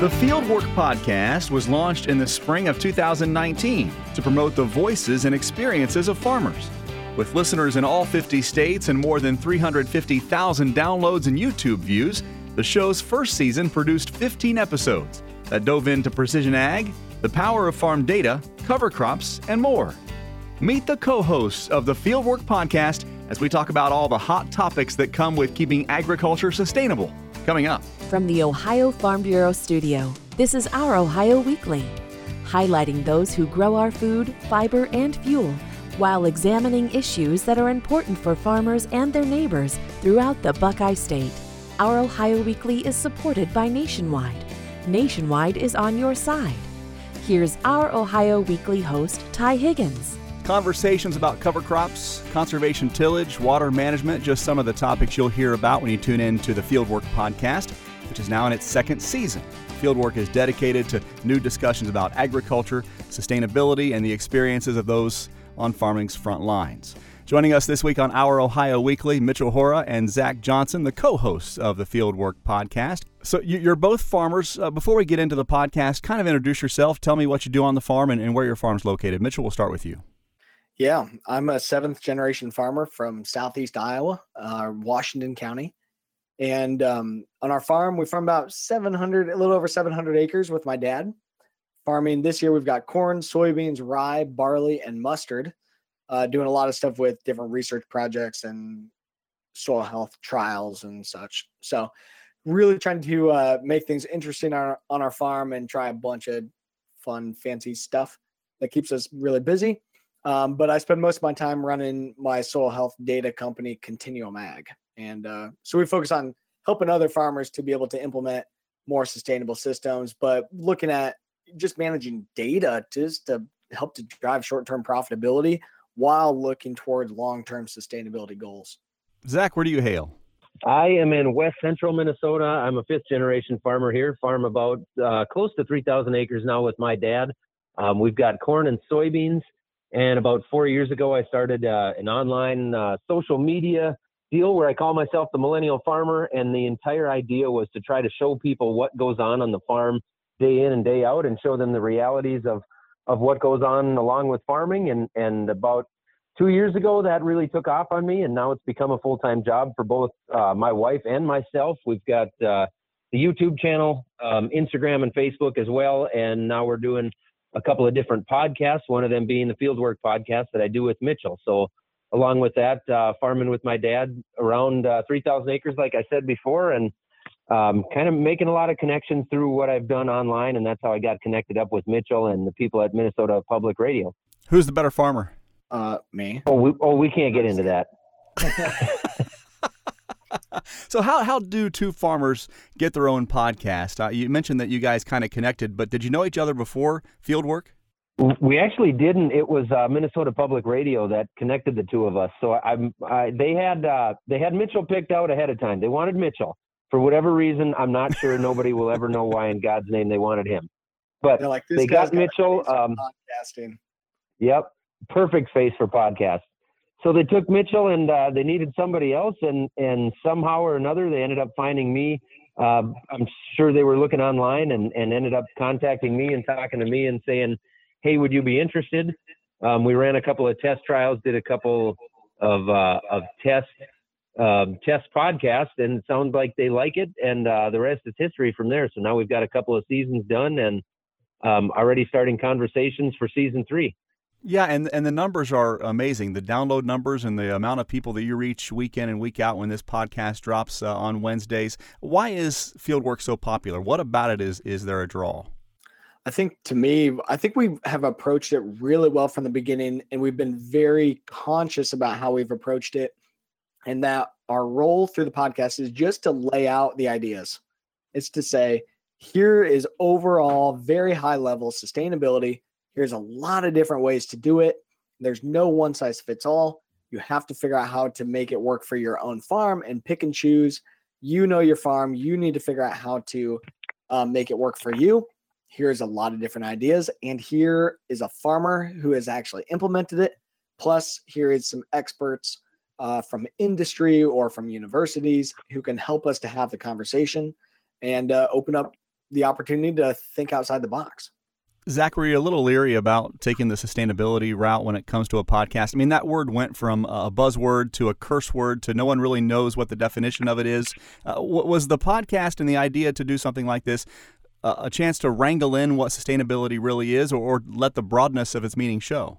The Fieldwork Podcast was launched in the spring of 2019 to promote the voices and experiences of farmers. With listeners in all 50 states and more than 350,000 downloads and YouTube views, the show's first season produced 15 episodes that dove into precision ag, the power of farm data, cover crops, and more. Meet the co hosts of the Fieldwork Podcast as we talk about all the hot topics that come with keeping agriculture sustainable. Coming up. From the Ohio Farm Bureau studio, this is our Ohio Weekly, highlighting those who grow our food, fiber, and fuel while examining issues that are important for farmers and their neighbors throughout the Buckeye State. Our Ohio Weekly is supported by Nationwide. Nationwide is on your side. Here's our Ohio Weekly host, Ty Higgins. Conversations about cover crops, conservation tillage, water management, just some of the topics you'll hear about when you tune in to the Fieldwork podcast, which is now in its second season. Fieldwork is dedicated to new discussions about agriculture, sustainability, and the experiences of those on farming's front lines. Joining us this week on Our Ohio Weekly, Mitchell Hora and Zach Johnson, the co hosts of the Fieldwork podcast. So, you're both farmers. Uh, before we get into the podcast, kind of introduce yourself. Tell me what you do on the farm and, and where your farm's located. Mitchell, we'll start with you. Yeah, I'm a seventh generation farmer from southeast Iowa, uh, Washington County. And um, on our farm, we farm about 700, a little over 700 acres with my dad. Farming this year, we've got corn, soybeans, rye, barley, and mustard. Uh, doing a lot of stuff with different research projects and soil health trials and such. So, really trying to uh, make things interesting on our, on our farm and try a bunch of fun, fancy stuff that keeps us really busy. Um, but I spend most of my time running my soil health data company, Continuum Ag. And uh, so we focus on helping other farmers to be able to implement more sustainable systems, but looking at just managing data just to help to drive short term profitability while looking towards long term sustainability goals. Zach, where do you hail? I am in west central Minnesota. I'm a fifth generation farmer here, farm about uh, close to 3,000 acres now with my dad. Um, we've got corn and soybeans. And about four years ago, I started uh, an online uh, social media deal where I call myself the Millennial Farmer. And the entire idea was to try to show people what goes on on the farm day in and day out and show them the realities of, of what goes on along with farming. And, and about two years ago, that really took off on me. And now it's become a full time job for both uh, my wife and myself. We've got uh, the YouTube channel, um, Instagram, and Facebook as well. And now we're doing a couple of different podcasts, one of them being the Fieldwork podcast that I do with Mitchell. So, along with that, uh, farming with my dad around uh, 3,000 acres, like I said before, and um, kind of making a lot of connections through what I've done online. And that's how I got connected up with Mitchell and the people at Minnesota Public Radio. Who's the better farmer? Uh, me. Oh, we, oh, we can't get into that. so how how do two farmers get their own podcast? Uh, you mentioned that you guys kind of connected, but did you know each other before field work? We actually didn't. It was uh, Minnesota Public Radio that connected the two of us. So I'm I, they had uh, they had Mitchell picked out ahead of time. They wanted Mitchell for whatever reason. I'm not sure. Nobody will ever know why in God's name they wanted him. But like, they got Mitchell. Um, podcasting. Yep, perfect face for podcast so they took Mitchell and uh, they needed somebody else, and and somehow or another they ended up finding me. Uh, I'm sure they were looking online and and ended up contacting me and talking to me and saying, "Hey, would you be interested?" Um, we ran a couple of test trials, did a couple of uh, of test um, test podcasts, and it sounds like they like it, and uh, the rest is history from there. So now we've got a couple of seasons done and um, already starting conversations for season three. Yeah, and and the numbers are amazing. The download numbers and the amount of people that you reach week in and week out when this podcast drops uh, on Wednesdays. Why is Fieldwork so popular? What about it is is there a draw? I think to me, I think we have approached it really well from the beginning, and we've been very conscious about how we've approached it, and that our role through the podcast is just to lay out the ideas. It's to say, here is overall very high level sustainability Here's a lot of different ways to do it. There's no one size fits all. You have to figure out how to make it work for your own farm and pick and choose. You know your farm. You need to figure out how to um, make it work for you. Here's a lot of different ideas. And here is a farmer who has actually implemented it. Plus, here is some experts uh, from industry or from universities who can help us to have the conversation and uh, open up the opportunity to think outside the box. Zach, were you a little leery about taking the sustainability route when it comes to a podcast? I mean, that word went from a buzzword to a curse word to no one really knows what the definition of it is. Uh, was the podcast and the idea to do something like this uh, a chance to wrangle in what sustainability really is, or, or let the broadness of its meaning show?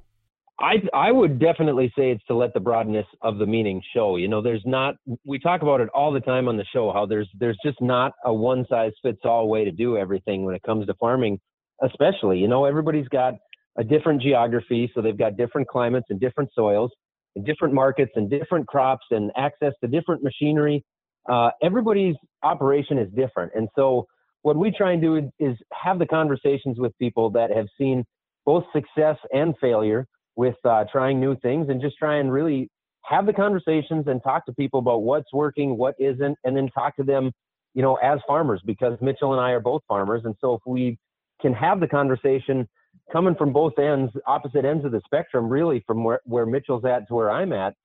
I I would definitely say it's to let the broadness of the meaning show. You know, there's not we talk about it all the time on the show how there's there's just not a one size fits all way to do everything when it comes to farming, especially. You know, everybody's got a different geography, so they've got different climates and different soils, and different markets and different crops and access to different machinery. Uh, everybody's operation is different, and so what we try and do is have the conversations with people that have seen both success and failure with uh, trying new things and just try and really have the conversations and talk to people about what's working, what isn't, and then talk to them, you know, as farmers because Mitchell and I are both farmers. And so if we can have the conversation coming from both ends, opposite ends of the spectrum, really from where, where Mitchell's at to where I'm at,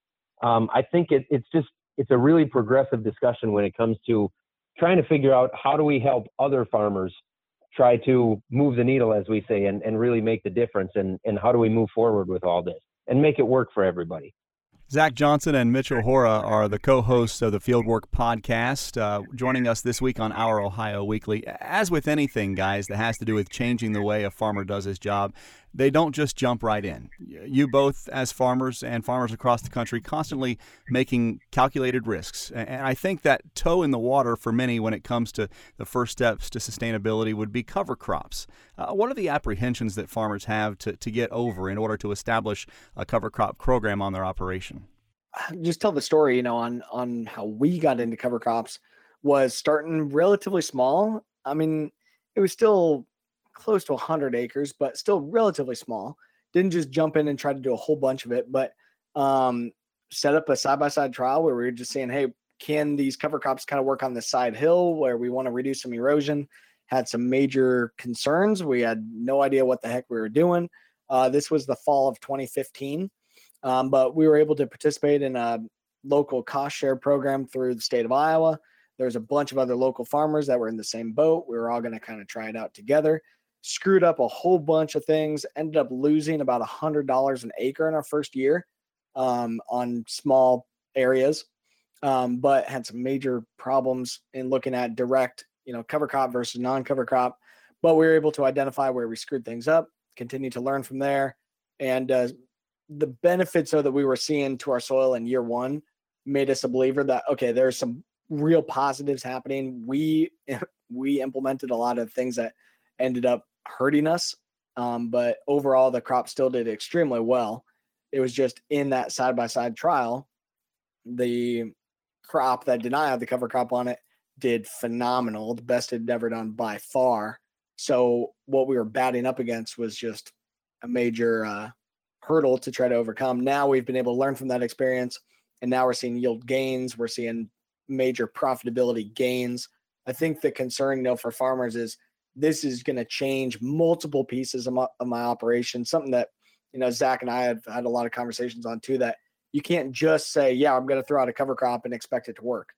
um, I think it, it's just, it's a really progressive discussion when it comes to trying to figure out how do we help other farmers try to move the needle, as we say, and, and really make the difference. And, and how do we move forward with all this and make it work for everybody? Zach Johnson and Mitchell Hora are the co hosts of the Fieldwork podcast, uh, joining us this week on Our Ohio Weekly. As with anything, guys, that has to do with changing the way a farmer does his job, they don't just jump right in. You both, as farmers and farmers across the country, constantly making calculated risks. And I think that toe in the water for many when it comes to the first steps to sustainability would be cover crops. Uh, what are the apprehensions that farmers have to, to get over in order to establish a cover crop program on their operation? Just tell the story, you know, on on how we got into cover crops was starting relatively small. I mean, it was still close to 100 acres, but still relatively small. Didn't just jump in and try to do a whole bunch of it, but um, set up a side by side trial where we were just saying, hey, can these cover crops kind of work on this side hill where we want to reduce some erosion? Had some major concerns. We had no idea what the heck we were doing. Uh, this was the fall of 2015, um, but we were able to participate in a local cost share program through the state of Iowa. There's a bunch of other local farmers that were in the same boat. We were all going to kind of try it out together screwed up a whole bunch of things, ended up losing about a hundred dollars an acre in our first year um, on small areas, um, but had some major problems in looking at direct, you know, cover crop versus non-cover crop. But we were able to identify where we screwed things up, continue to learn from there, and uh, the benefits though that we were seeing to our soil in year one made us a believer that okay, there's some real positives happening. We we implemented a lot of things that ended up hurting us. Um, but overall, the crop still did extremely well. It was just in that side by side trial, the crop that did not have the cover crop on it did phenomenal, the best it had ever done by far. So what we were batting up against was just a major uh, hurdle to try to overcome. Now we've been able to learn from that experience, and now we're seeing yield gains. We're seeing major profitability gains. I think the concern, though, know, for farmers is this is going to change multiple pieces of my, of my operation. Something that you know Zach and I have had a lot of conversations on too. That you can't just say, "Yeah, I'm going to throw out a cover crop and expect it to work."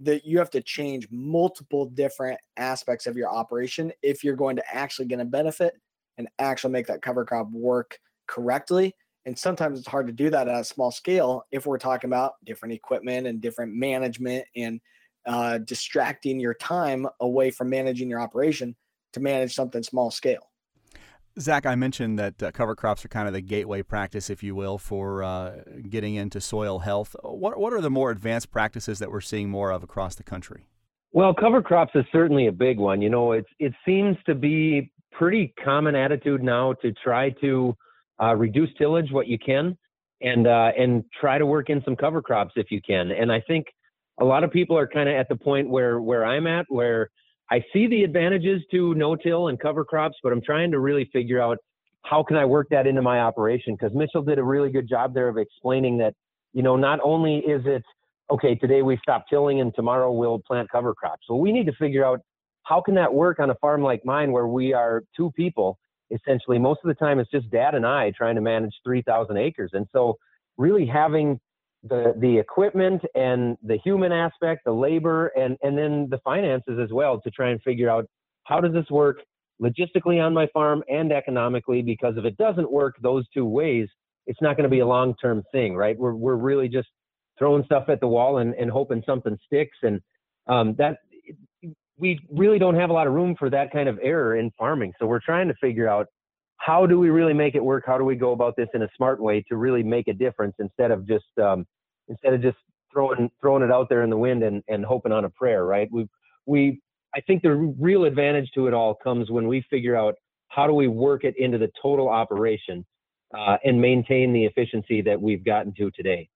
That you have to change multiple different aspects of your operation if you're going to actually going to benefit and actually make that cover crop work correctly. And sometimes it's hard to do that at a small scale if we're talking about different equipment and different management and uh, distracting your time away from managing your operation to manage something small scale. Zach, I mentioned that uh, cover crops are kind of the gateway practice, if you will, for uh, getting into soil health. What, what are the more advanced practices that we're seeing more of across the country? Well, cover crops is certainly a big one. You know, it's it seems to be pretty common attitude now to try to uh, reduce tillage what you can, and uh, and try to work in some cover crops if you can. And I think a lot of people are kind of at the point where where I'm at, where I see the advantages to no-till and cover crops, but I'm trying to really figure out how can I work that into my operation? Because Mitchell did a really good job there of explaining that, you know, not only is it okay today we stop tilling and tomorrow we'll plant cover crops. So we need to figure out how can that work on a farm like mine where we are two people essentially. Most of the time it's just dad and I trying to manage 3,000 acres, and so really having the the equipment and the human aspect, the labor, and and then the finances as well to try and figure out how does this work logistically on my farm and economically? Because if it doesn't work those two ways, it's not going to be a long term thing, right? We're, we're really just throwing stuff at the wall and, and hoping something sticks. And um, that we really don't have a lot of room for that kind of error in farming. So we're trying to figure out how do we really make it work? How do we go about this in a smart way to really make a difference instead of just um, instead of just throwing throwing it out there in the wind and, and hoping on a prayer, right? We we I think the real advantage to it all comes when we figure out how do we work it into the total operation uh, and maintain the efficiency that we've gotten to today.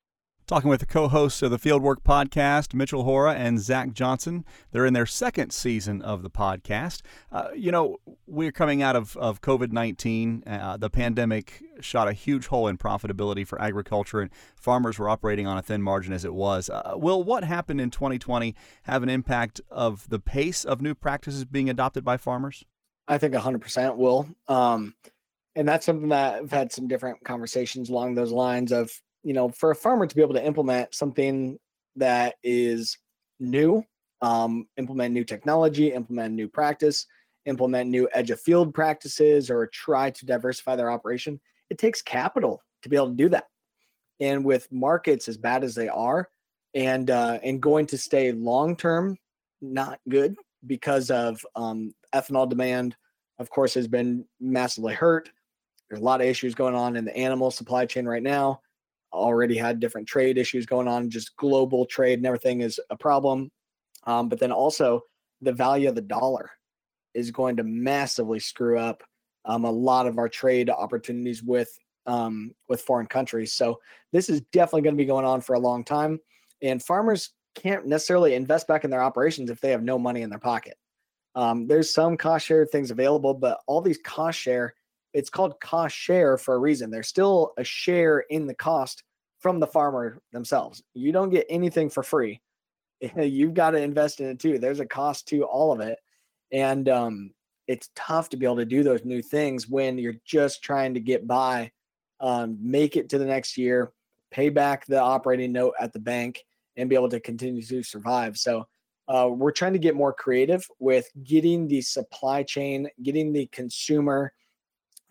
Talking with the co hosts of the Fieldwork podcast, Mitchell Hora and Zach Johnson. They're in their second season of the podcast. Uh, you know, we're coming out of, of COVID 19. Uh, the pandemic shot a huge hole in profitability for agriculture, and farmers were operating on a thin margin as it was. Uh, will what happened in 2020 have an impact of the pace of new practices being adopted by farmers? I think 100% will. Um, and that's something that I've had some different conversations along those lines of you know, for a farmer to be able to implement something that is new, um, implement new technology, implement new practice, implement new edge of field practices, or try to diversify their operation, it takes capital to be able to do that. And with markets as bad as they are, and uh, and going to stay long term, not good because of um, ethanol demand. Of course, has been massively hurt. There's a lot of issues going on in the animal supply chain right now already had different trade issues going on, just global trade and everything is a problem. Um, but then also the value of the dollar is going to massively screw up um, a lot of our trade opportunities with um, with foreign countries. So this is definitely going to be going on for a long time, and farmers can't necessarily invest back in their operations if they have no money in their pocket. Um, there's some cost share things available, but all these cost share it's called cost share for a reason. There's still a share in the cost from the farmer themselves. You don't get anything for free. You've got to invest in it too. There's a cost to all of it. And um, it's tough to be able to do those new things when you're just trying to get by, um, make it to the next year, pay back the operating note at the bank, and be able to continue to survive. So uh, we're trying to get more creative with getting the supply chain, getting the consumer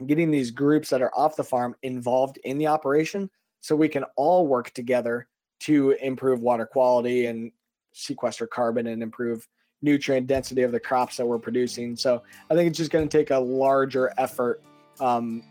getting these groups that are off the farm involved in the operation so we can all work together to improve water quality and sequester carbon and improve nutrient density of the crops that we're producing. So I think it's just going to take a larger effort um,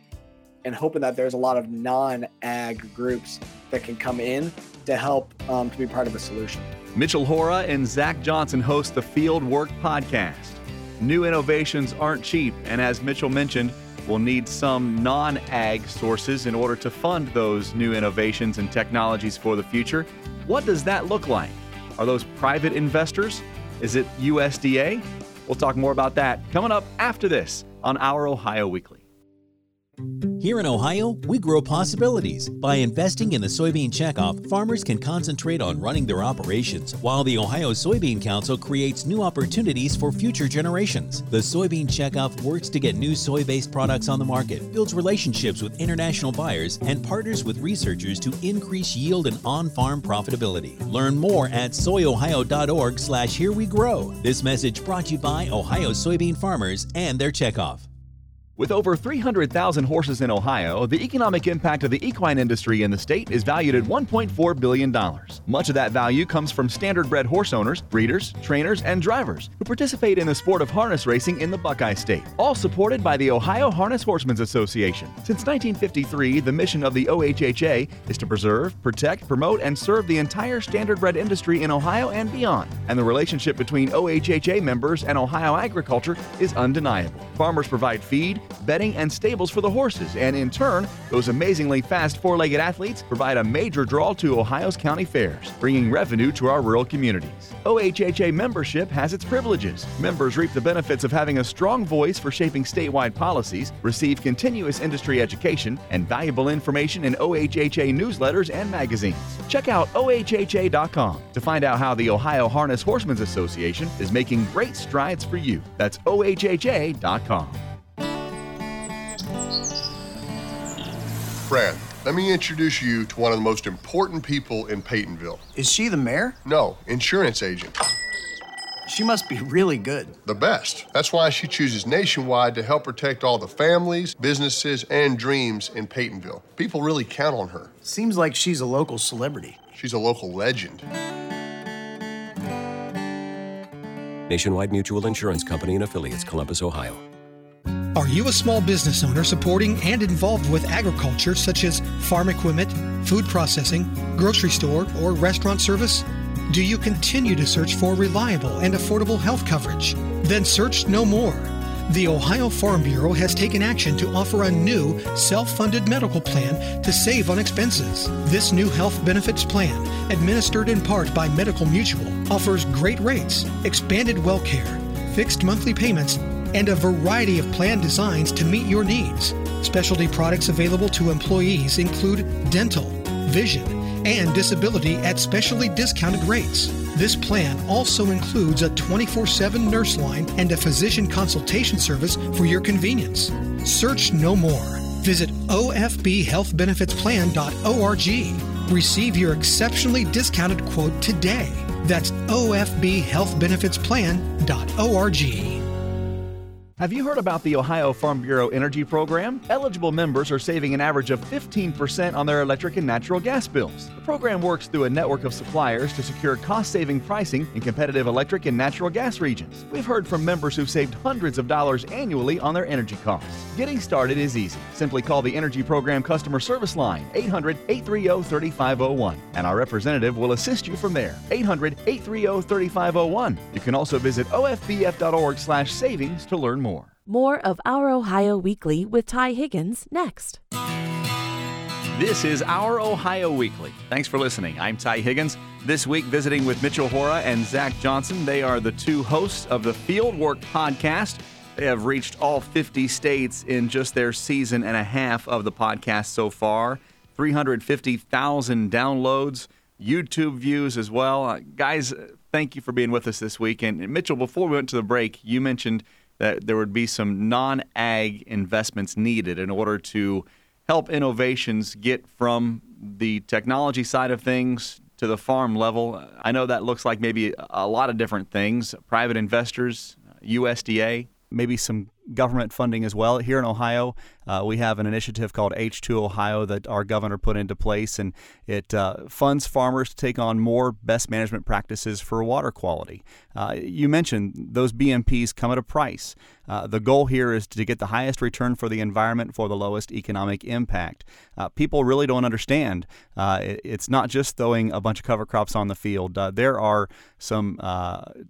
and hoping that there's a lot of non ag groups that can come in to help um, to be part of a solution. Mitchell Hora and Zach Johnson host the Field Work Podcast. New innovations aren't cheap, and as Mitchell mentioned, We'll need some non ag sources in order to fund those new innovations and technologies for the future. What does that look like? Are those private investors? Is it USDA? We'll talk more about that coming up after this on our Ohio Weekly. Here in Ohio, we grow possibilities. By investing in the Soybean Checkoff, farmers can concentrate on running their operations, while the Ohio Soybean Council creates new opportunities for future generations. The Soybean Checkoff works to get new soy based products on the market, builds relationships with international buyers, and partners with researchers to increase yield and on farm profitability. Learn more at soyohio.org slash here we grow. This message brought to you by Ohio soybean farmers and their checkoff. With over 300,000 horses in Ohio, the economic impact of the equine industry in the state is valued at $1.4 billion. Much of that value comes from standardbred horse owners, breeders, trainers, and drivers who participate in the sport of harness racing in the Buckeye State, all supported by the Ohio Harness Horsemen's Association. Since 1953, the mission of the OHHA is to preserve, protect, promote, and serve the entire standardbred industry in Ohio and beyond. And the relationship between OHHA members and Ohio agriculture is undeniable. Farmers provide feed, bedding, and stables for the horses, and in turn, those amazingly fast four legged athletes provide a major draw to Ohio's county fairs, bringing revenue to our rural communities. OHHA membership has its privileges. Members reap the benefits of having a strong voice for shaping statewide policies, receive continuous industry education, and valuable information in OHHA newsletters and magazines. Check out OHHA.com to find out how the Ohio Harness Horsemen's Association is making great strides for you. That's OHHA.com. Fran, let me introduce you to one of the most important people in Peytonville. Is she the mayor? No, insurance agent. She must be really good. The best. That's why she chooses Nationwide to help protect all the families, businesses, and dreams in Peytonville. People really count on her. Seems like she's a local celebrity. She's a local legend. Nationwide Mutual Insurance Company and affiliates, Columbus, Ohio. Are you a small business owner supporting and involved with agriculture such as farm equipment, food processing, grocery store, or restaurant service? Do you continue to search for reliable and affordable health coverage? Then search no more. The Ohio Farm Bureau has taken action to offer a new self funded medical plan to save on expenses. This new health benefits plan, administered in part by Medical Mutual, offers great rates, expanded well care, fixed monthly payments, and a variety of plan designs to meet your needs. Specialty products available to employees include dental, vision, and disability at specially discounted rates. This plan also includes a 24 7 nurse line and a physician consultation service for your convenience. Search no more. Visit ofbhealthbenefitsplan.org. Receive your exceptionally discounted quote today. That's ofbhealthbenefitsplan.org. Have you heard about the Ohio Farm Bureau Energy Program? Eligible members are saving an average of 15% on their electric and natural gas bills. The program works through a network of suppliers to secure cost saving pricing in competitive electric and natural gas regions. We've heard from members who've saved hundreds of dollars annually on their energy costs. Getting started is easy. Simply call the Energy Program Customer Service Line, 800 830 3501, and our representative will assist you from there. 800 830 3501. You can also visit ofbf.org/slash savings to learn more. More of Our Ohio Weekly with Ty Higgins next. This is Our Ohio Weekly. Thanks for listening. I'm Ty Higgins. This week, visiting with Mitchell Hora and Zach Johnson. They are the two hosts of the Fieldwork podcast. They have reached all 50 states in just their season and a half of the podcast so far. 350,000 downloads, YouTube views as well. Uh, guys, thank you for being with us this week. And Mitchell, before we went to the break, you mentioned that there would be some non ag investments needed in order to help innovations get from the technology side of things to the farm level. I know that looks like maybe a lot of different things private investors, USDA, maybe some government funding as well. Here in Ohio, uh, we have an initiative called H2 Ohio that our governor put into place, and it uh, funds farmers to take on more best management practices for water quality. Uh, you mentioned those BMPs come at a price. Uh, the goal here is to get the highest return for the environment for the lowest economic impact. Uh, people really don't understand. Uh, it, it's not just throwing a bunch of cover crops on the field. there are some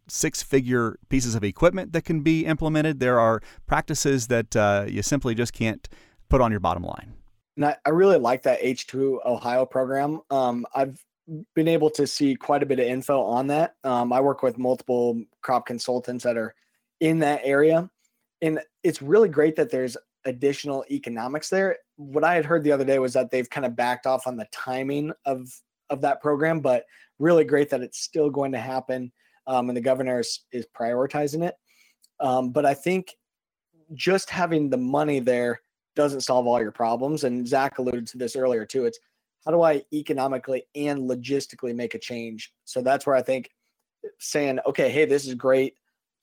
six-figure pieces of equipment that can be implemented. There are practices that you simply just can't put on your bottom line. And I, I really like that H2 Ohio program. Um, I've been able to see quite a bit of info on that. Um, I work with multiple crop consultants that are in that area. And it's really great that there's additional economics there. What I had heard the other day was that they've kind of backed off on the timing of of that program, but really great that it's still going to happen. Um, and the governor is, is prioritizing it. Um, but I think just having the money there doesn't solve all your problems. And Zach alluded to this earlier too. It's how do I economically and logistically make a change? So that's where I think saying, okay, hey, this is great.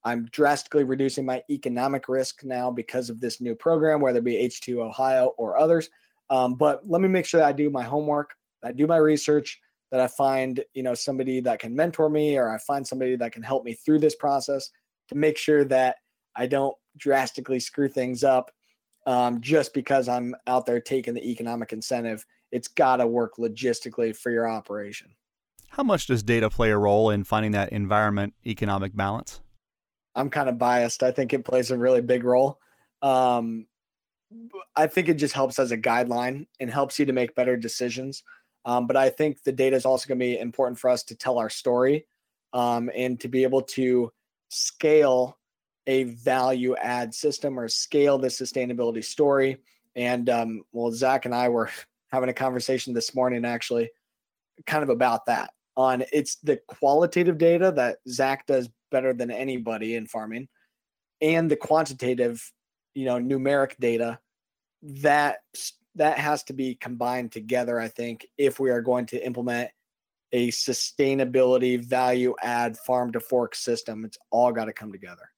I'm drastically reducing my economic risk now because of this new program, whether it be H2 Ohio or others. Um, but let me make sure that I do my homework, I do my research, that I find, you know, somebody that can mentor me or I find somebody that can help me through this process to make sure that I don't drastically screw things up um, just because I'm out there taking the economic incentive. It's got to work logistically for your operation. How much does data play a role in finding that environment economic balance? I'm kind of biased. I think it plays a really big role. Um, I think it just helps as a guideline and helps you to make better decisions. Um, but I think the data is also going to be important for us to tell our story um, and to be able to scale a value add system or scale the sustainability story. And um, well, Zach and I were having a conversation this morning actually, kind of about that. On it's the qualitative data that Zach does better than anybody in farming, and the quantitative, you know, numeric data that that has to be combined together. I think if we are going to implement a sustainability value add farm to fork system. It's all got to come together.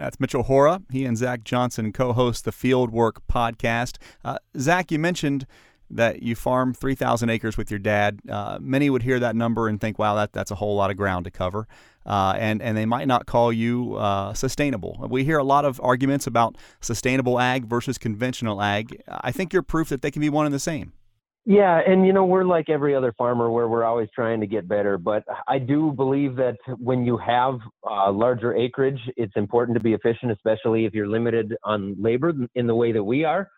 That's Mitchell Hora. He and Zach Johnson co host the Fieldwork podcast. Uh, Zach, you mentioned that you farm 3,000 acres with your dad. Uh, many would hear that number and think, wow, that, that's a whole lot of ground to cover. Uh, and, and they might not call you uh, sustainable. We hear a lot of arguments about sustainable ag versus conventional ag. I think you're proof that they can be one and the same. Yeah, and you know, we're like every other farmer where we're always trying to get better. But I do believe that when you have uh, larger acreage, it's important to be efficient, especially if you're limited on labor in the way that we are.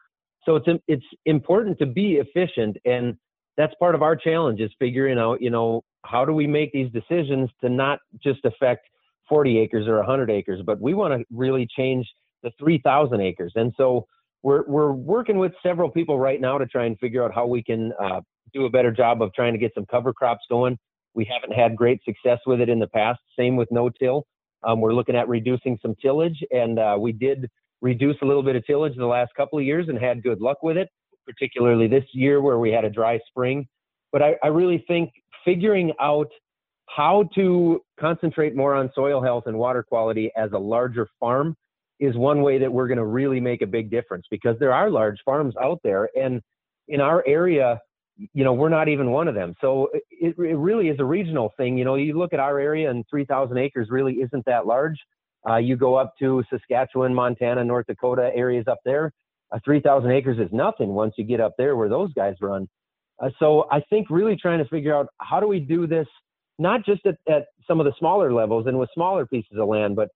So it's it's important to be efficient, and that's part of our challenge is figuring out, you know, how do we make these decisions to not just affect 40 acres or 100 acres, but we want to really change the 3,000 acres. And so we're we're working with several people right now to try and figure out how we can uh, do a better job of trying to get some cover crops going. We haven't had great success with it in the past. Same with no-till. Um, we're looking at reducing some tillage, and uh, we did reduce a little bit of tillage the last couple of years and had good luck with it, particularly this year where we had a dry spring. But I, I really think figuring out how to concentrate more on soil health and water quality as a larger farm is one way that we're going to really make a big difference because there are large farms out there and in our area you know we're not even one of them so it, it really is a regional thing you know you look at our area and 3000 acres really isn't that large uh, you go up to Saskatchewan, Montana, North Dakota areas up there. Uh, 3,000 acres is nothing once you get up there where those guys run. Uh, so I think really trying to figure out how do we do this, not just at, at some of the smaller levels and with smaller pieces of land, but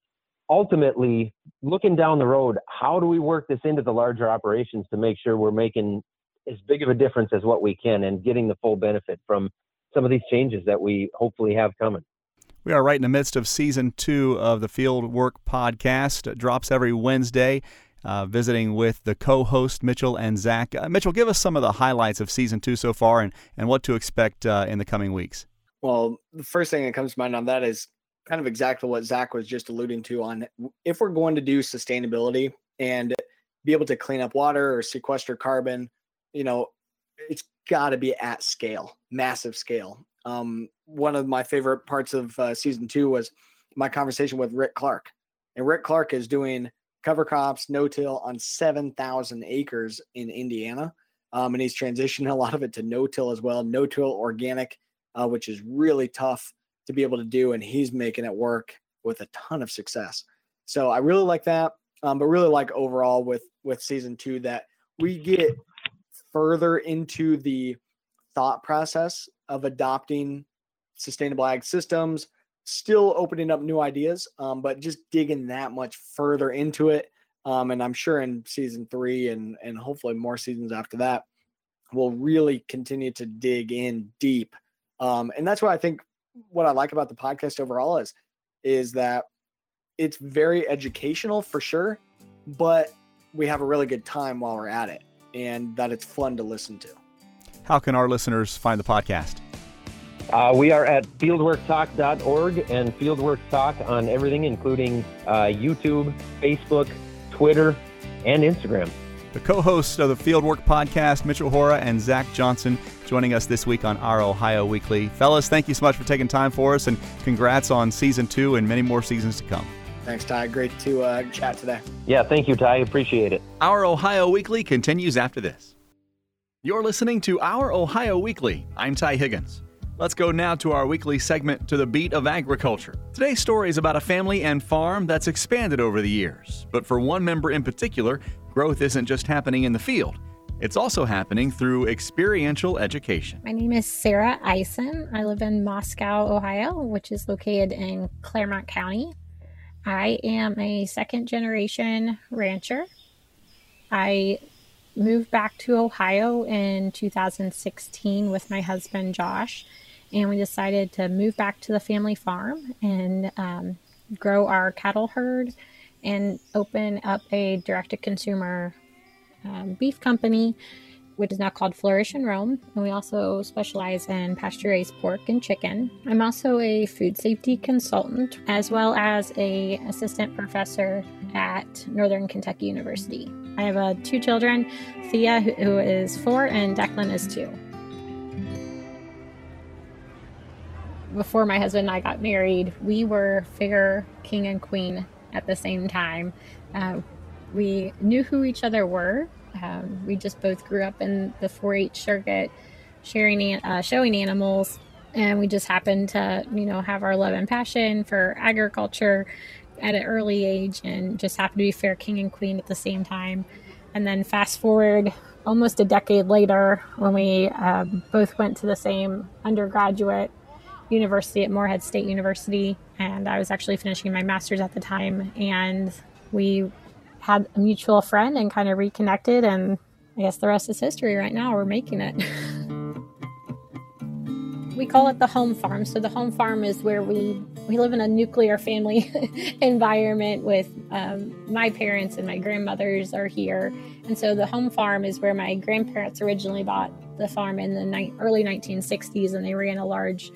ultimately looking down the road, how do we work this into the larger operations to make sure we're making as big of a difference as what we can and getting the full benefit from some of these changes that we hopefully have coming. We are right in the midst of season two of the Field Work podcast. It drops every Wednesday. Uh, visiting with the co-host Mitchell and Zach. Uh, Mitchell, give us some of the highlights of season two so far, and and what to expect uh, in the coming weeks. Well, the first thing that comes to mind on that is kind of exactly what Zach was just alluding to. On if we're going to do sustainability and be able to clean up water or sequester carbon, you know, it's got to be at scale, massive scale. Um, one of my favorite parts of uh, season two was my conversation with Rick Clark. And Rick Clark is doing cover crops, no till on 7,000 acres in Indiana. Um, and he's transitioning a lot of it to no till as well, no till organic, uh, which is really tough to be able to do. And he's making it work with a ton of success. So I really like that. Um, but really like overall with with season two that we get further into the thought process of adopting sustainable ag systems, still opening up new ideas, um, but just digging that much further into it. Um, and I'm sure in season three and and hopefully more seasons after that, we'll really continue to dig in deep. Um, and that's what I think what I like about the podcast overall is is that it's very educational for sure, but we have a really good time while we're at it and that it's fun to listen to. How can our listeners find the podcast? Uh, we are at fieldworktalk.org and Fieldwork Talk on everything, including uh, YouTube, Facebook, Twitter, and Instagram. The co hosts of the Fieldwork podcast, Mitchell Hora and Zach Johnson, joining us this week on our Ohio Weekly. Fellas, thank you so much for taking time for us and congrats on season two and many more seasons to come. Thanks, Ty. Great to uh, chat today. Yeah, thank you, Ty. Appreciate it. Our Ohio Weekly continues after this. You're listening to Our Ohio Weekly. I'm Ty Higgins. Let's go now to our weekly segment to the beat of agriculture. Today's story is about a family and farm that's expanded over the years. But for one member in particular, growth isn't just happening in the field. It's also happening through experiential education. My name is Sarah Eisen. I live in Moscow, Ohio, which is located in Clermont County. I am a second generation rancher. I moved back to Ohio in 2016 with my husband Josh, and we decided to move back to the family farm and um, grow our cattle herd and open up a direct to consumer um, beef company, which is now called Flourish and Roam. And we also specialize in pasture raised pork and chicken. I'm also a food safety consultant as well as a assistant professor at Northern Kentucky University. I have uh, two children, Thea, who is four, and Declan is two. before my husband and I got married, we were figure king and queen at the same time. Uh, we knew who each other were. Um, we just both grew up in the 4-H circuit, sharing, uh, showing animals, and we just happened to, you know, have our love and passion for agriculture at an early age, and just happened to be fair king and queen at the same time. And then fast forward almost a decade later, when we um, both went to the same undergraduate university at Morehead State University, and I was actually finishing my master's at the time, and we had a mutual friend and kind of reconnected, and I guess the rest is history. Right now, we're making it. we call it the home farm. So the home farm is where we we live in a nuclear family environment with um, my parents and my grandmothers are here, and so the home farm is where my grandparents originally bought the farm in the ni- early 1960s, and they ran a large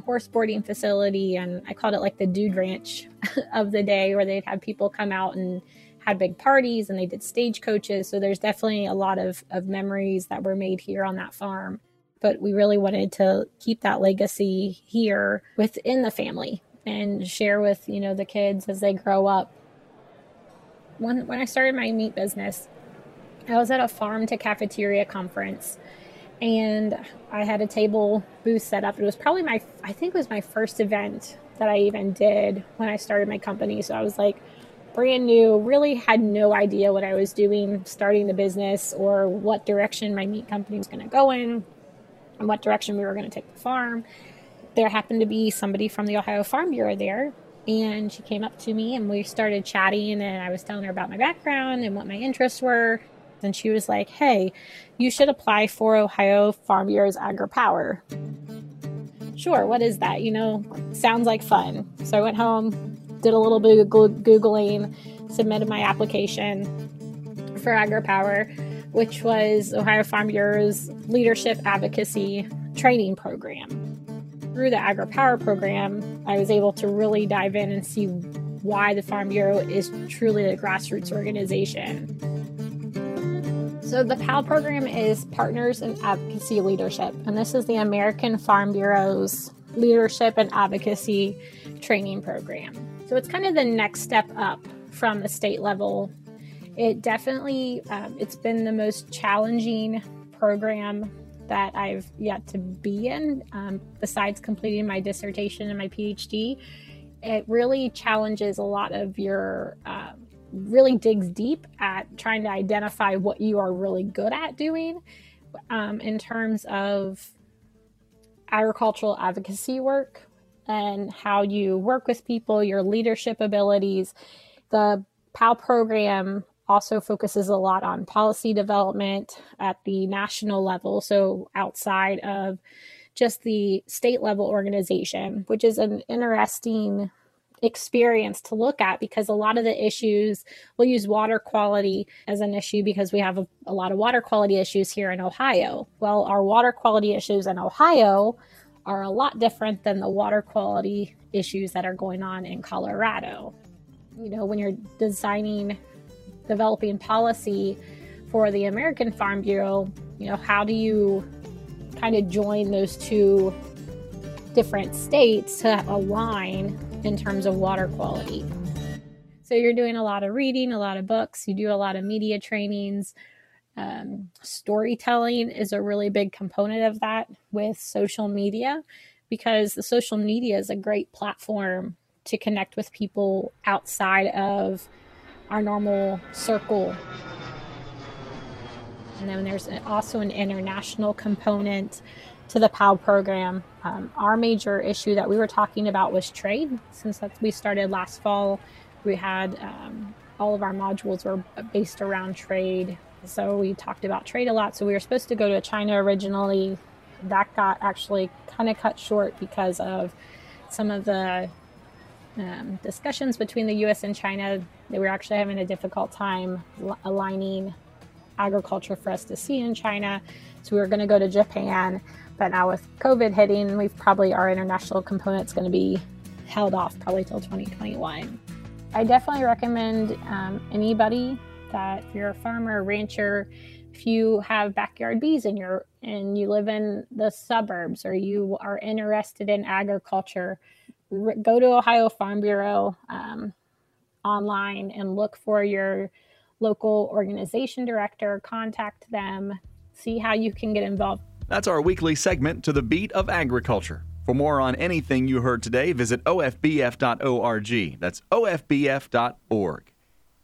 horse boarding facility, and I called it like the dude ranch of the day, where they'd have people come out and had big parties and they did stagecoaches. So there's definitely a lot of, of memories that were made here on that farm but we really wanted to keep that legacy here within the family and share with you know the kids as they grow up when when i started my meat business i was at a farm to cafeteria conference and i had a table booth set up it was probably my i think it was my first event that i even did when i started my company so i was like brand new really had no idea what i was doing starting the business or what direction my meat company was going to go in and what direction we were going to take the farm. There happened to be somebody from the Ohio Farm Bureau there, and she came up to me and we started chatting. And I was telling her about my background and what my interests were. And she was like, Hey, you should apply for Ohio Farm Bureau's AgriPower. Sure, what is that? You know, sounds like fun. So I went home, did a little bit of Googling, submitted my application for AgriPower which was Ohio Farm Bureau's leadership advocacy training program. Through the AgriPower program, I was able to really dive in and see why the Farm Bureau is truly a grassroots organization. So, the PAL program is Partners in Advocacy Leadership, and this is the American Farm Bureau's leadership and advocacy training program. So, it's kind of the next step up from the state level it definitely um, it's been the most challenging program that I've yet to be in. Um, besides completing my dissertation and my PhD, it really challenges a lot of your. Uh, really digs deep at trying to identify what you are really good at doing um, in terms of agricultural advocacy work and how you work with people, your leadership abilities. The PAL program also focuses a lot on policy development at the national level, so outside of just the state level organization, which is an interesting experience to look at because a lot of the issues we'll use water quality as an issue because we have a, a, lot of water quality issues here in Ohio. Well, our water quality issues in Ohio are a lot different than the water quality issues that are going on in Colorado. You know, when you're designing developing policy for the American Farm Bureau, you know, how do you kind of join those two different states to align in terms of water quality? So you're doing a lot of reading, a lot of books, you do a lot of media trainings. Um, storytelling is a really big component of that with social media because the social media is a great platform to connect with people outside of our normal circle. And then there's also an international component to the PAL program. Um, our major issue that we were talking about was trade. Since we started last fall, we had um, all of our modules were based around trade. So we talked about trade a lot. So we were supposed to go to China originally. That got actually kind of cut short because of some of the um, discussions between the US and China. They were actually having a difficult time aligning agriculture for us to see in China. So we were going to go to Japan. But now with COVID hitting, we've probably our international component's going to be held off probably till 2021. I definitely recommend um, anybody that if you're a farmer, rancher, if you have backyard bees in your and you live in the suburbs or you are interested in agriculture, go to Ohio Farm Bureau um, online and look for your local organization director, contact them, see how you can get involved. That's our weekly segment to the beat of agriculture. For more on anything you heard today, visit ofbf.org. That's ofbf.org.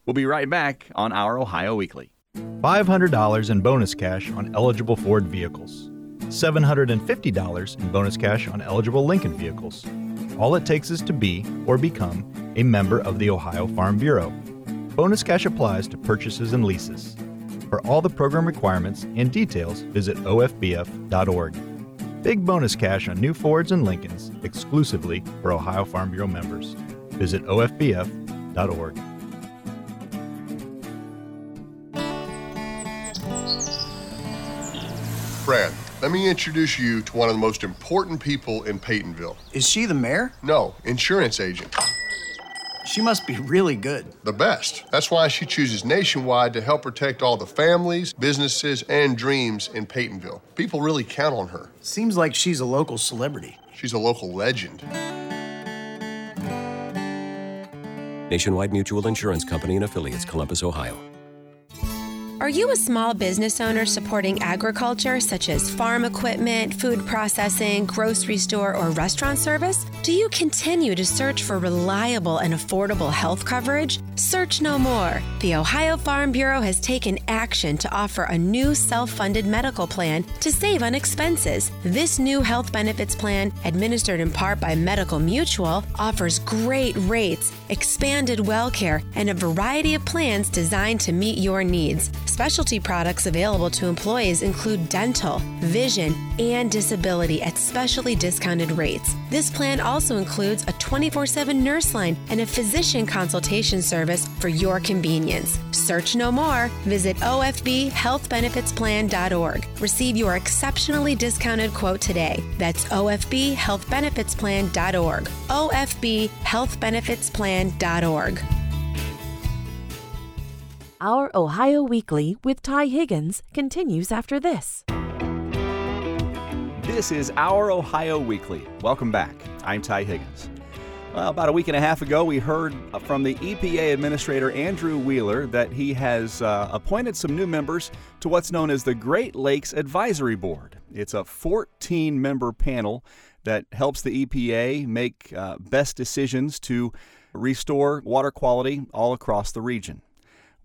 We'll be right back on our Ohio Weekly. $500 in bonus cash on eligible Ford vehicles. $750 in bonus cash on eligible Lincoln vehicles. All it takes is to be or become a member of the Ohio Farm Bureau. Bonus cash applies to purchases and leases. For all the program requirements and details, visit ofbf.org. Big bonus cash on new Fords and Lincolns exclusively for Ohio Farm Bureau members. Visit ofbf.org. Brad, let me introduce you to one of the most important people in Peytonville. Is she the mayor? No, insurance agent. She must be really good. The best. That's why she chooses Nationwide to help protect all the families, businesses, and dreams in Peytonville. People really count on her. Seems like she's a local celebrity. She's a local legend. Nationwide Mutual Insurance Company and affiliates, Columbus, Ohio. Are you a small business owner supporting agriculture such as farm equipment, food processing, grocery store, or restaurant service? Do you continue to search for reliable and affordable health coverage? Search no more. The Ohio Farm Bureau has taken action to offer a new self funded medical plan to save on expenses. This new health benefits plan, administered in part by Medical Mutual, offers great rates, expanded well care, and a variety of plans designed to meet your needs. Specialty products available to employees include dental, vision, and disability at specially discounted rates. This plan also includes a 24 7 nurse line and a physician consultation service for your convenience. Search no more. Visit OFBHealthBenefitsPlan.org. Receive your exceptionally discounted quote today. That's OFBHealthBenefitsPlan.org. OFBHealthBenefitsPlan.org. Our Ohio Weekly with Ty Higgins continues after this. This is Our Ohio Weekly. Welcome back. I'm Ty Higgins. Well, about a week and a half ago, we heard from the EPA Administrator Andrew Wheeler that he has uh, appointed some new members to what's known as the Great Lakes Advisory Board. It's a 14 member panel that helps the EPA make uh, best decisions to restore water quality all across the region.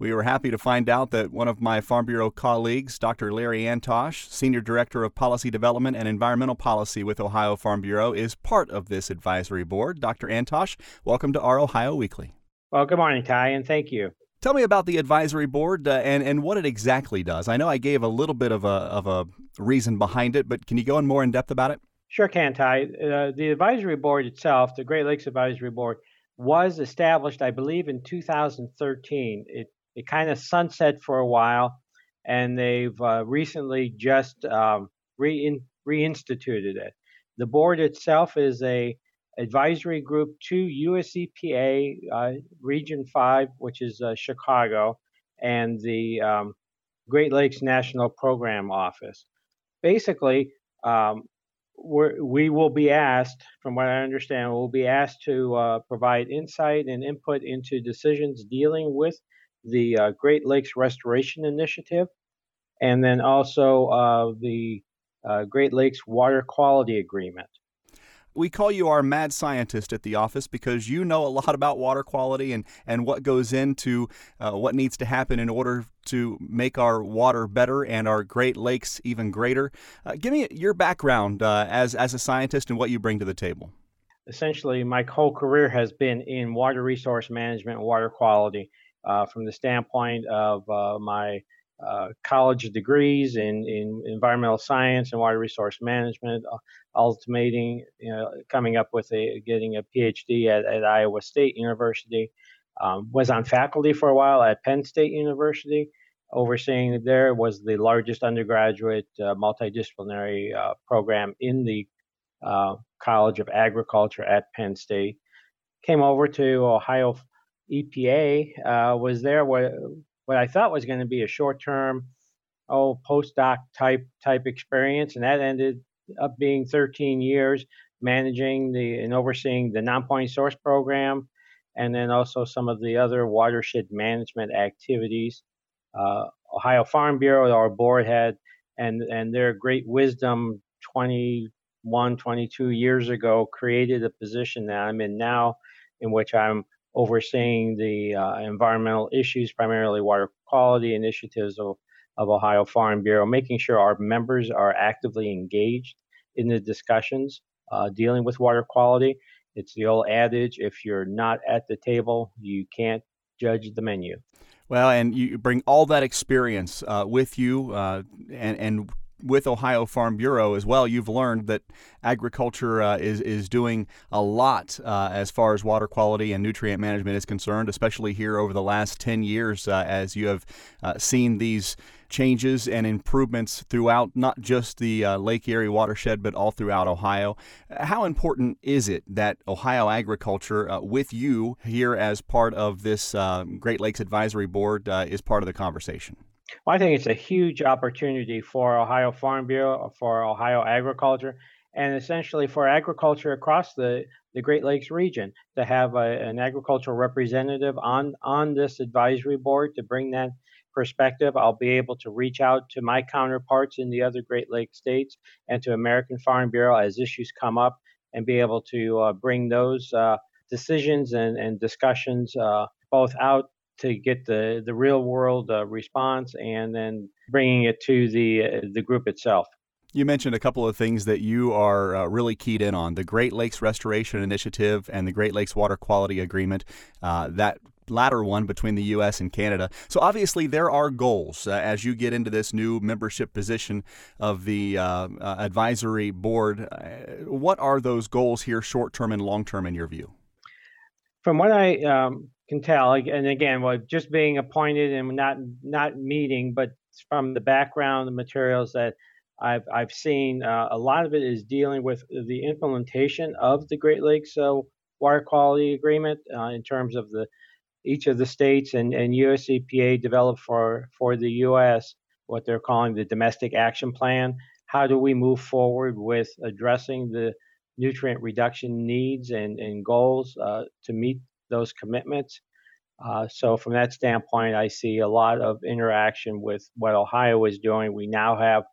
We were happy to find out that one of my Farm Bureau colleagues, Dr. Larry Antosh, Senior Director of Policy Development and Environmental Policy with Ohio Farm Bureau, is part of this advisory board. Dr. Antosh, welcome to our Ohio Weekly. Well, good morning, Ty, and thank you. Tell me about the advisory board uh, and, and what it exactly does. I know I gave a little bit of a, of a reason behind it, but can you go in more in depth about it? Sure can, Ty. Uh, the advisory board itself, the Great Lakes Advisory Board, was established, I believe, in 2013. It it kind of sunset for a while, and they've uh, recently just um, rein, reinstituted it. The board itself is a advisory group to US EPA uh, Region 5, which is uh, Chicago, and the um, Great Lakes National Program Office. Basically, um, we will be asked, from what I understand, we'll be asked to uh, provide insight and input into decisions dealing with the uh, Great Lakes Restoration Initiative, and then also uh, the uh, Great Lakes Water Quality Agreement. We call you our mad scientist at the office because you know a lot about water quality and, and what goes into uh, what needs to happen in order to make our water better and our Great Lakes even greater. Uh, give me your background uh, as, as a scientist and what you bring to the table essentially my whole career has been in water resource management and water quality from the standpoint of uh, my uh, college degrees in, in environmental science and water resource management, uh, ultimating, you know, coming up with a getting a PhD at, at Iowa State University. Um, was on faculty for a while at Penn State University. Overseeing there was the largest undergraduate uh, multidisciplinary uh, program in the College of Agriculture at Penn State. Came over to Ohio EPA uh, was there what, what I thought was going to be a short term oh postdoc type type experience, and that ended up being 13 years managing the and overseeing the non-point source program, and then also some of the other watershed management activities. Uh, Ohio Farm Bureau, our board had, and and their great wisdom 21, 22 years ago created a position that I'm in now, in which I'm overseeing the uh, environmental issues, primarily water quality initiatives of, of Ohio Farm Bureau, making sure our members are actively engaged in the discussions uh, dealing with water quality. It's the old adage if you're not at the table, you can't judge the menu. Well, and you bring all that experience uh, with you uh, and, and with Ohio Farm Bureau as well, you've learned that agriculture uh, is is doing a lot uh, as far as water quality and nutrient management is concerned, especially here over the last ten years, uh, as you have uh, seen these changes and improvements throughout not just the uh, Lake Erie watershed, but all throughout Ohio. How important is it that Ohio agriculture, uh, with you here as part of this Great Lakes Advisory Board, is part of the conversation? Well, I think it's a huge opportunity for Ohio Farm Bureau, for Ohio agriculture, and essentially for agriculture across the, the Great Lakes region to have a, an agricultural representative on, on this advisory board to bring that perspective. I'll be able to reach out to my counterparts in the other Great Lakes states and to American Farm Bureau as issues come up and be able to uh, bring those uh, decisions and, and discussions uh, both out to get the, the real world uh, response and then bringing it to the, uh, the group itself. You mentioned a couple of things that you are uh, really keyed in on the Great Lakes Restoration Initiative and the Great Lakes Water Quality Agreement. Uh, that latter one between the U.S. and Canada. So obviously there are goals uh, as you get into this new membership position of the uh, uh, advisory board. Uh, what are those goals here, short term and long term, in your view? From what I um, can tell, and again, well, just being appointed and not not meeting, but from the background, the materials that I've I've seen, uh, a lot of it is dealing with the implementation of the Great Lakes uh, Water Quality Agreement uh, in terms of the each of the states and, and US EPA developed for for the U.S. what they're calling the Domestic Action Plan. How do we move forward with addressing the nutrient reduction needs and, and goals uh, to meet those commitments. Uh, so from that standpoint, I see a lot of interaction with what Ohio is doing. We now have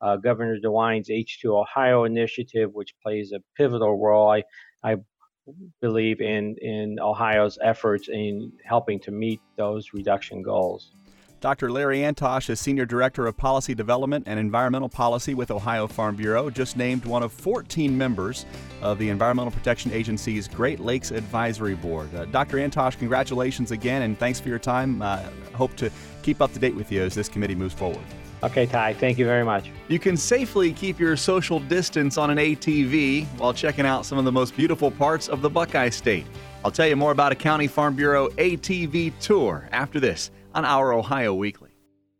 uh, Governor DeWine's H2 Ohio initiative, which plays a pivotal role. I, I believe in in Ohio's efforts in helping to meet those reduction goals. Dr. Larry Antosh is Senior Director of Policy Development and Environmental Policy with Ohio Farm Bureau, just named one of 14 members of the Environmental Protection Agency's Great Lakes Advisory Board. Uh, Dr. Antosh, congratulations again and thanks for your time. Uh, hope to keep up to date with you as this committee moves forward. Okay, Ty, thank you very much. You can safely keep your social distance on an ATV while checking out some of the most beautiful parts of the Buckeye State. I'll tell you more about a County Farm Bureau ATV tour after this on our Ohio Weekly.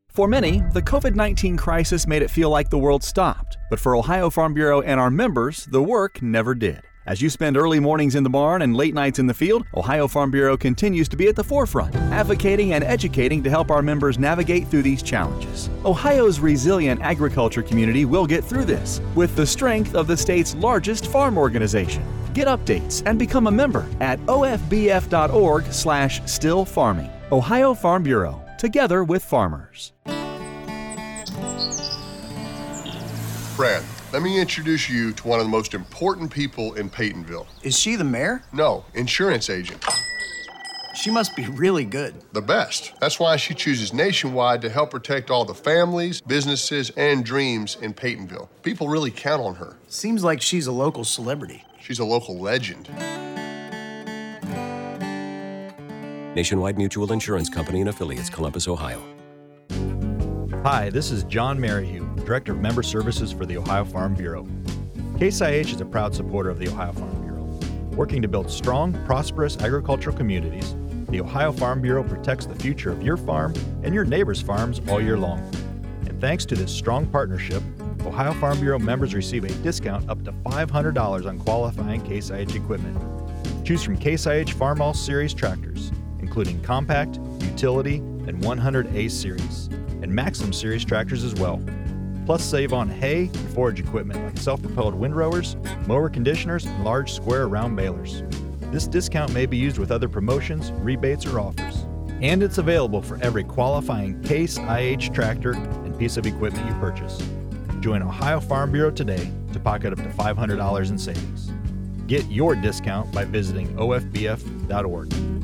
For many, the COVID 19 crisis made it feel like the world stopped. But for Ohio Farm Bureau and our members, the work never did. As you spend early mornings in the barn and late nights in the field, Ohio Farm Bureau continues to be at the forefront, advocating and educating to help our members navigate through these challenges. Ohio's resilient agriculture community will get through this with the strength of the state's largest farm organization. Get updates and become a member at ofbf.org/stillfarming. Ohio Farm Bureau, together with farmers. Brad, let me introduce you to one of the most important people in Peytonville. Is she the mayor? No, insurance agent. She must be really good. The best. That's why she chooses Nationwide to help protect all the families, businesses, and dreams in Peytonville. People really count on her. Seems like she's a local celebrity. She's a local legend. Nationwide Mutual Insurance Company and affiliates, Columbus, Ohio. Hi, this is John Merrihew, Director of Member Services for the Ohio Farm Bureau. Case IH is a proud supporter of the Ohio Farm Bureau. Working to build strong, prosperous agricultural communities, the Ohio Farm Bureau protects the future of your farm and your neighbors' farms all year long. And thanks to this strong partnership, Ohio Farm Bureau members receive a discount up to $500 on qualifying Case IH equipment. Choose from Case IH Farmall Series tractors including compact, utility, and 100A series. and Maxxum Series tractors as well. Plus, save on hay and forage equipment like self propelled windrowers, mower conditioners, and large square round balers. This discount may be used with other promotions, rebates, or offers. And it's available for every qualifying Case IH tractor and piece of equipment you purchase. Join Ohio Farm Bureau today to pocket up to $500 in savings. Get your discount by visiting ofbf.org.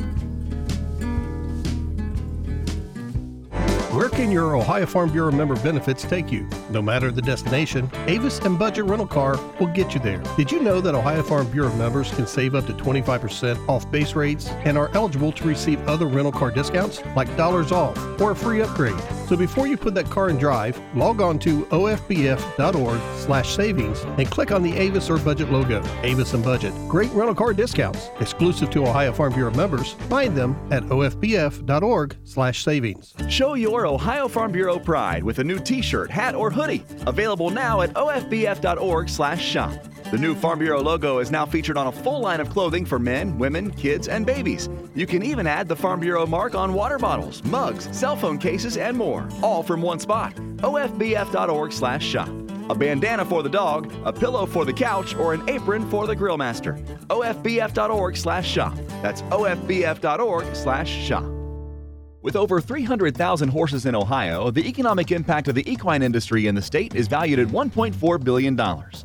Where can your Ohio Farm Bureau member benefits take you? No matter the destination, Avis and Budget Rental Car will get you there. Did you know that Ohio Farm Bureau members can save up to 25% off base rates and are eligible to receive other rental car discounts like dollars off or a free upgrade? So before you put that car in drive, log on to ofbf.org slash savings and click on the Avis or Budget logo. Avis and Budget. Great rental car discounts exclusive to Ohio Farm Bureau members. Find them at ofbf.org slash savings. Show your Ohio Farm Bureau pride with a new t-shirt, hat, or hoodie. Available now at ofbf.org slash shop. The new Farm Bureau logo is now featured on a full line of clothing for men, women, kids, and babies. You can even add the Farm Bureau mark on water bottles, mugs, cell phone cases, and more, all from one spot. ofbf.org slash shop A bandana for the dog, a pillow for the couch, or an apron for the grill master. ofbf.org/shop. That's ofbf.org/shop. With over 300,000 horses in Ohio, the economic impact of the equine industry in the state is valued at $1.4 billion.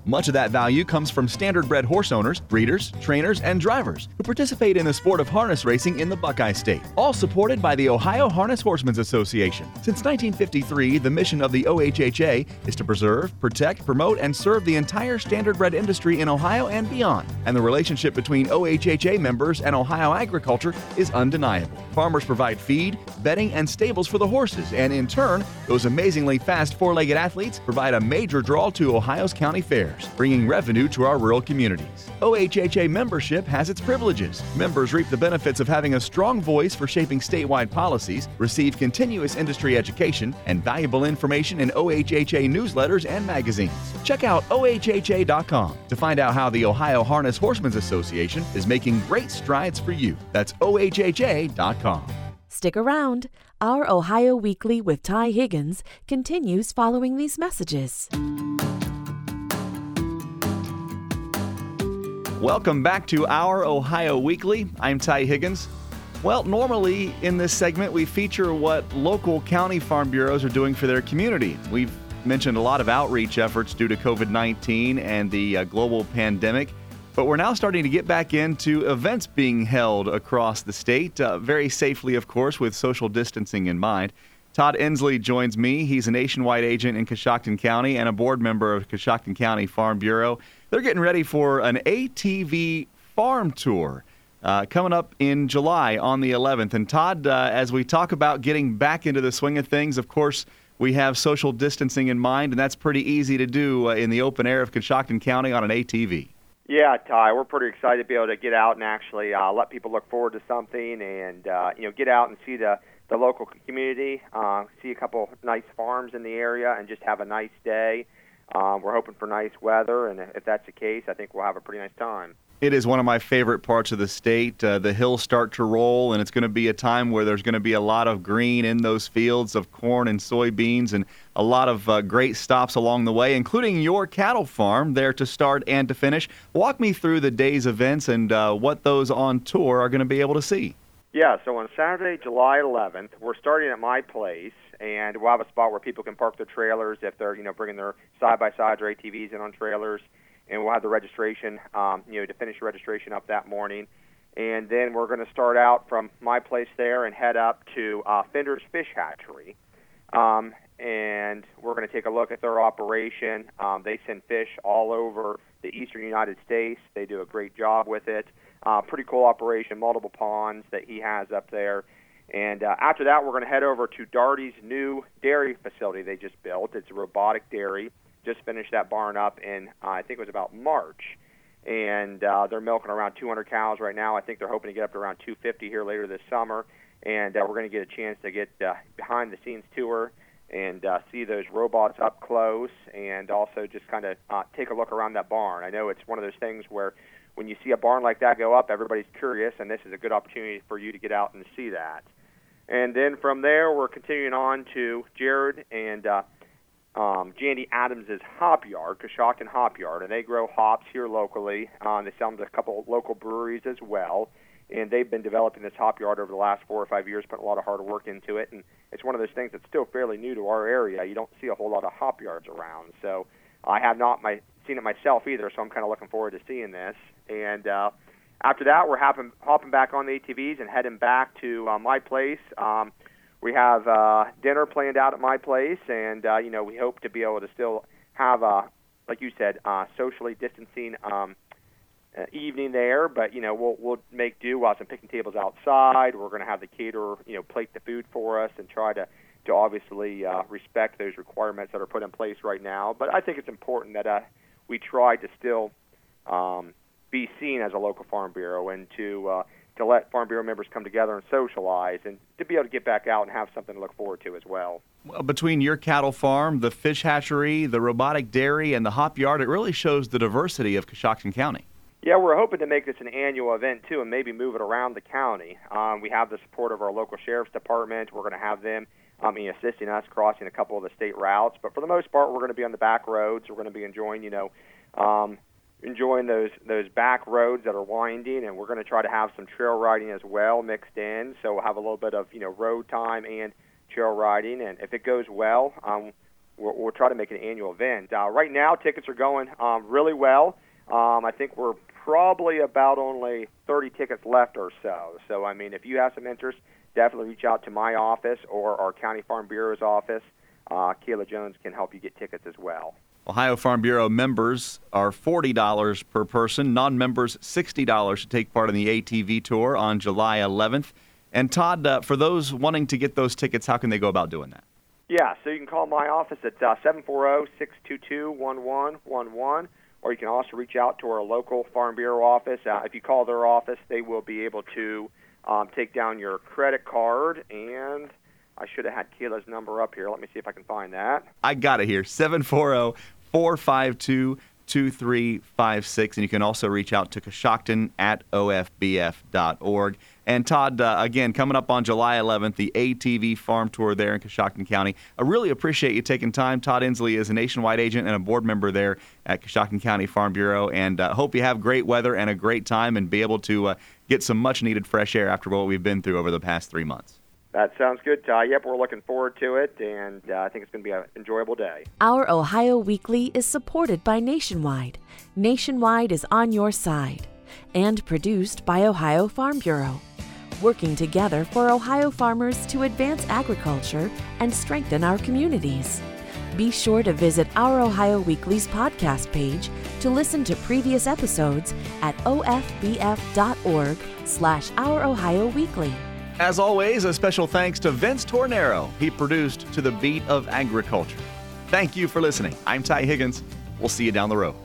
Much of that value comes from standardbred horse owners, breeders, trainers, and drivers who participate in the sport of harness racing in the Buckeye State, all supported by the Ohio Harness Horsemen's Association. Since 1953, the mission of the OHHA is to preserve, protect, promote, and serve the entire standardbred industry in Ohio and beyond. And the relationship between OHHA members and Ohio agriculture is undeniable. Farmers provide feed, bedding, and stables for the horses, and in turn, those amazingly fast four legged athletes provide a major draw to Ohio's county fairs, bringing revenue to our rural communities. OHHA membership has its privileges. Members reap the benefits of having a strong voice for shaping statewide policies, receive continuous industry education, and valuable information in OHHA newsletters and magazines. Check out OHHA.com to find out how the Ohio Harness Horsemen's Association is making great strides for you. That's OHHA.com. Stick around. Our Ohio Weekly with Ty Higgins continues following these messages. Welcome back to our Ohio Weekly. I'm Ty Higgins. Well, normally in this segment, we feature what local county farm bureaus are doing for their community. We've mentioned a lot of outreach efforts due to COVID 19 and the uh, global pandemic. But we're now starting to get back into events being held across the state, uh, very safely, of course, with social distancing in mind. Todd Ensley joins me. He's a nationwide agent in Coshocton County and a board member of Coshocton County Farm Bureau. They're getting ready for an ATV farm tour uh, coming up in July on the 11th. And Todd, uh, as we talk about getting back into the swing of things, of course, we have social distancing in mind, and that's pretty easy to do uh, in the open air of Coshocton County on an ATV. Yeah, Ty, we're pretty excited to be able to get out and actually uh, let people look forward to something, and uh, you know, get out and see the the local community, uh, see a couple nice farms in the area, and just have a nice day. Um, we're hoping for nice weather, and if that's the case, I think we'll have a pretty nice time. It is one of my favorite parts of the state. Uh, the hills start to roll, and it's going to be a time where there's going to be a lot of green in those fields of corn and soybeans, and a lot of uh, great stops along the way, including your cattle farm there to start and to finish. Walk me through the day's events and uh, what those on tour are going to be able to see. Yeah, so on Saturday, July 11th, we're starting at my place, and we'll have a spot where people can park their trailers if they're, you know, bringing their side by sides or ATVs in on trailers and we'll have the registration, um, you know, to finish registration up that morning. And then we're going to start out from my place there and head up to uh, Fender's Fish Hatchery. Um, and we're going to take a look at their operation. Um, they send fish all over the eastern United States. They do a great job with it. Uh, pretty cool operation, multiple ponds that he has up there. And uh, after that, we're going to head over to Darty's new dairy facility they just built. It's a robotic dairy just finished that barn up in uh, I think it was about March, and uh, they're milking around 200 cows right now. I think they're hoping to get up to around 250 here later this summer, and uh, we're going to get a chance to get uh, behind the scenes tour and uh, see those robots up close, and also just kind of uh, take a look around that barn. I know it's one of those things where when you see a barn like that go up, everybody's curious, and this is a good opportunity for you to get out and see that. And then from there, we're continuing on to Jared and uh, um, Jandy Adams' hop yard, Coshocton Hop Yard, and they grow hops here locally. Um, they sell them to a couple local breweries as well, and they've been developing this hop yard over the last four or five years, putting a lot of hard work into it. And it's one of those things that's still fairly new to our area. You don't see a whole lot of hop yards around, so I have not my, seen it myself either. So I'm kind of looking forward to seeing this. And uh, after that, we're hopping, hopping back on the ATVs and heading back to uh, my place. Um, we have uh, dinner planned out at my place, and uh, you know we hope to be able to still have a, like you said, uh, socially distancing um, uh, evening there. But you know we'll we'll make do while some picking tables outside. We're going to have the caterer you know plate the food for us and try to to obviously uh, respect those requirements that are put in place right now. But I think it's important that uh, we try to still um, be seen as a local farm bureau and to uh, to let Farm Bureau members come together and socialize and to be able to get back out and have something to look forward to as well. well. Between your cattle farm, the fish hatchery, the robotic dairy, and the hop yard, it really shows the diversity of Coshocton County. Yeah, we're hoping to make this an annual event too and maybe move it around the county. Um, we have the support of our local sheriff's department. We're going to have them um, assisting us crossing a couple of the state routes. But for the most part, we're going to be on the back roads. We're going to be enjoying, you know, um, enjoying those those back roads that are winding, and we're going to try to have some trail riding as well mixed in. So we'll have a little bit of you know road time and trail riding, and if it goes well, um, we'll, we'll try to make an annual event. Uh, right now, tickets are going um, really well. Um, I think we're probably about only 30 tickets left or so. So I mean, if you have some interest, definitely reach out to my office or our county farm bureau's office. Uh, Kayla Jones can help you get tickets as well. Ohio Farm Bureau members are $40 per person, non members $60 to take part in the ATV tour on July 11th. And Todd, uh, for those wanting to get those tickets, how can they go about doing that? Yeah, so you can call my office at uh, 740 622 1111, or you can also reach out to our local Farm Bureau office. Uh, if you call their office, they will be able to um, take down your credit card and I should have had Kayla's number up here. Let me see if I can find that. I got it here 740 452 2356. And you can also reach out to Coshocton at ofbf.org. And Todd, uh, again, coming up on July 11th, the ATV Farm Tour there in Coshocton County. I really appreciate you taking time. Todd Inslee is a nationwide agent and a board member there at Coshocton County Farm Bureau. And uh, hope you have great weather and a great time and be able to uh, get some much needed fresh air after what we've been through over the past three months. That sounds good, Ty. Yep, we're looking forward to it, and uh, I think it's going to be an enjoyable day. Our Ohio Weekly is supported by Nationwide. Nationwide is on your side. And produced by Ohio Farm Bureau. Working together for Ohio farmers to advance agriculture and strengthen our communities. Be sure to visit our Ohio Weekly's podcast page to listen to previous episodes at ofbf.org slash Our Ohio Weekly. As always, a special thanks to Vince Tornero. He produced To the Beat of Agriculture. Thank you for listening. I'm Ty Higgins. We'll see you down the road.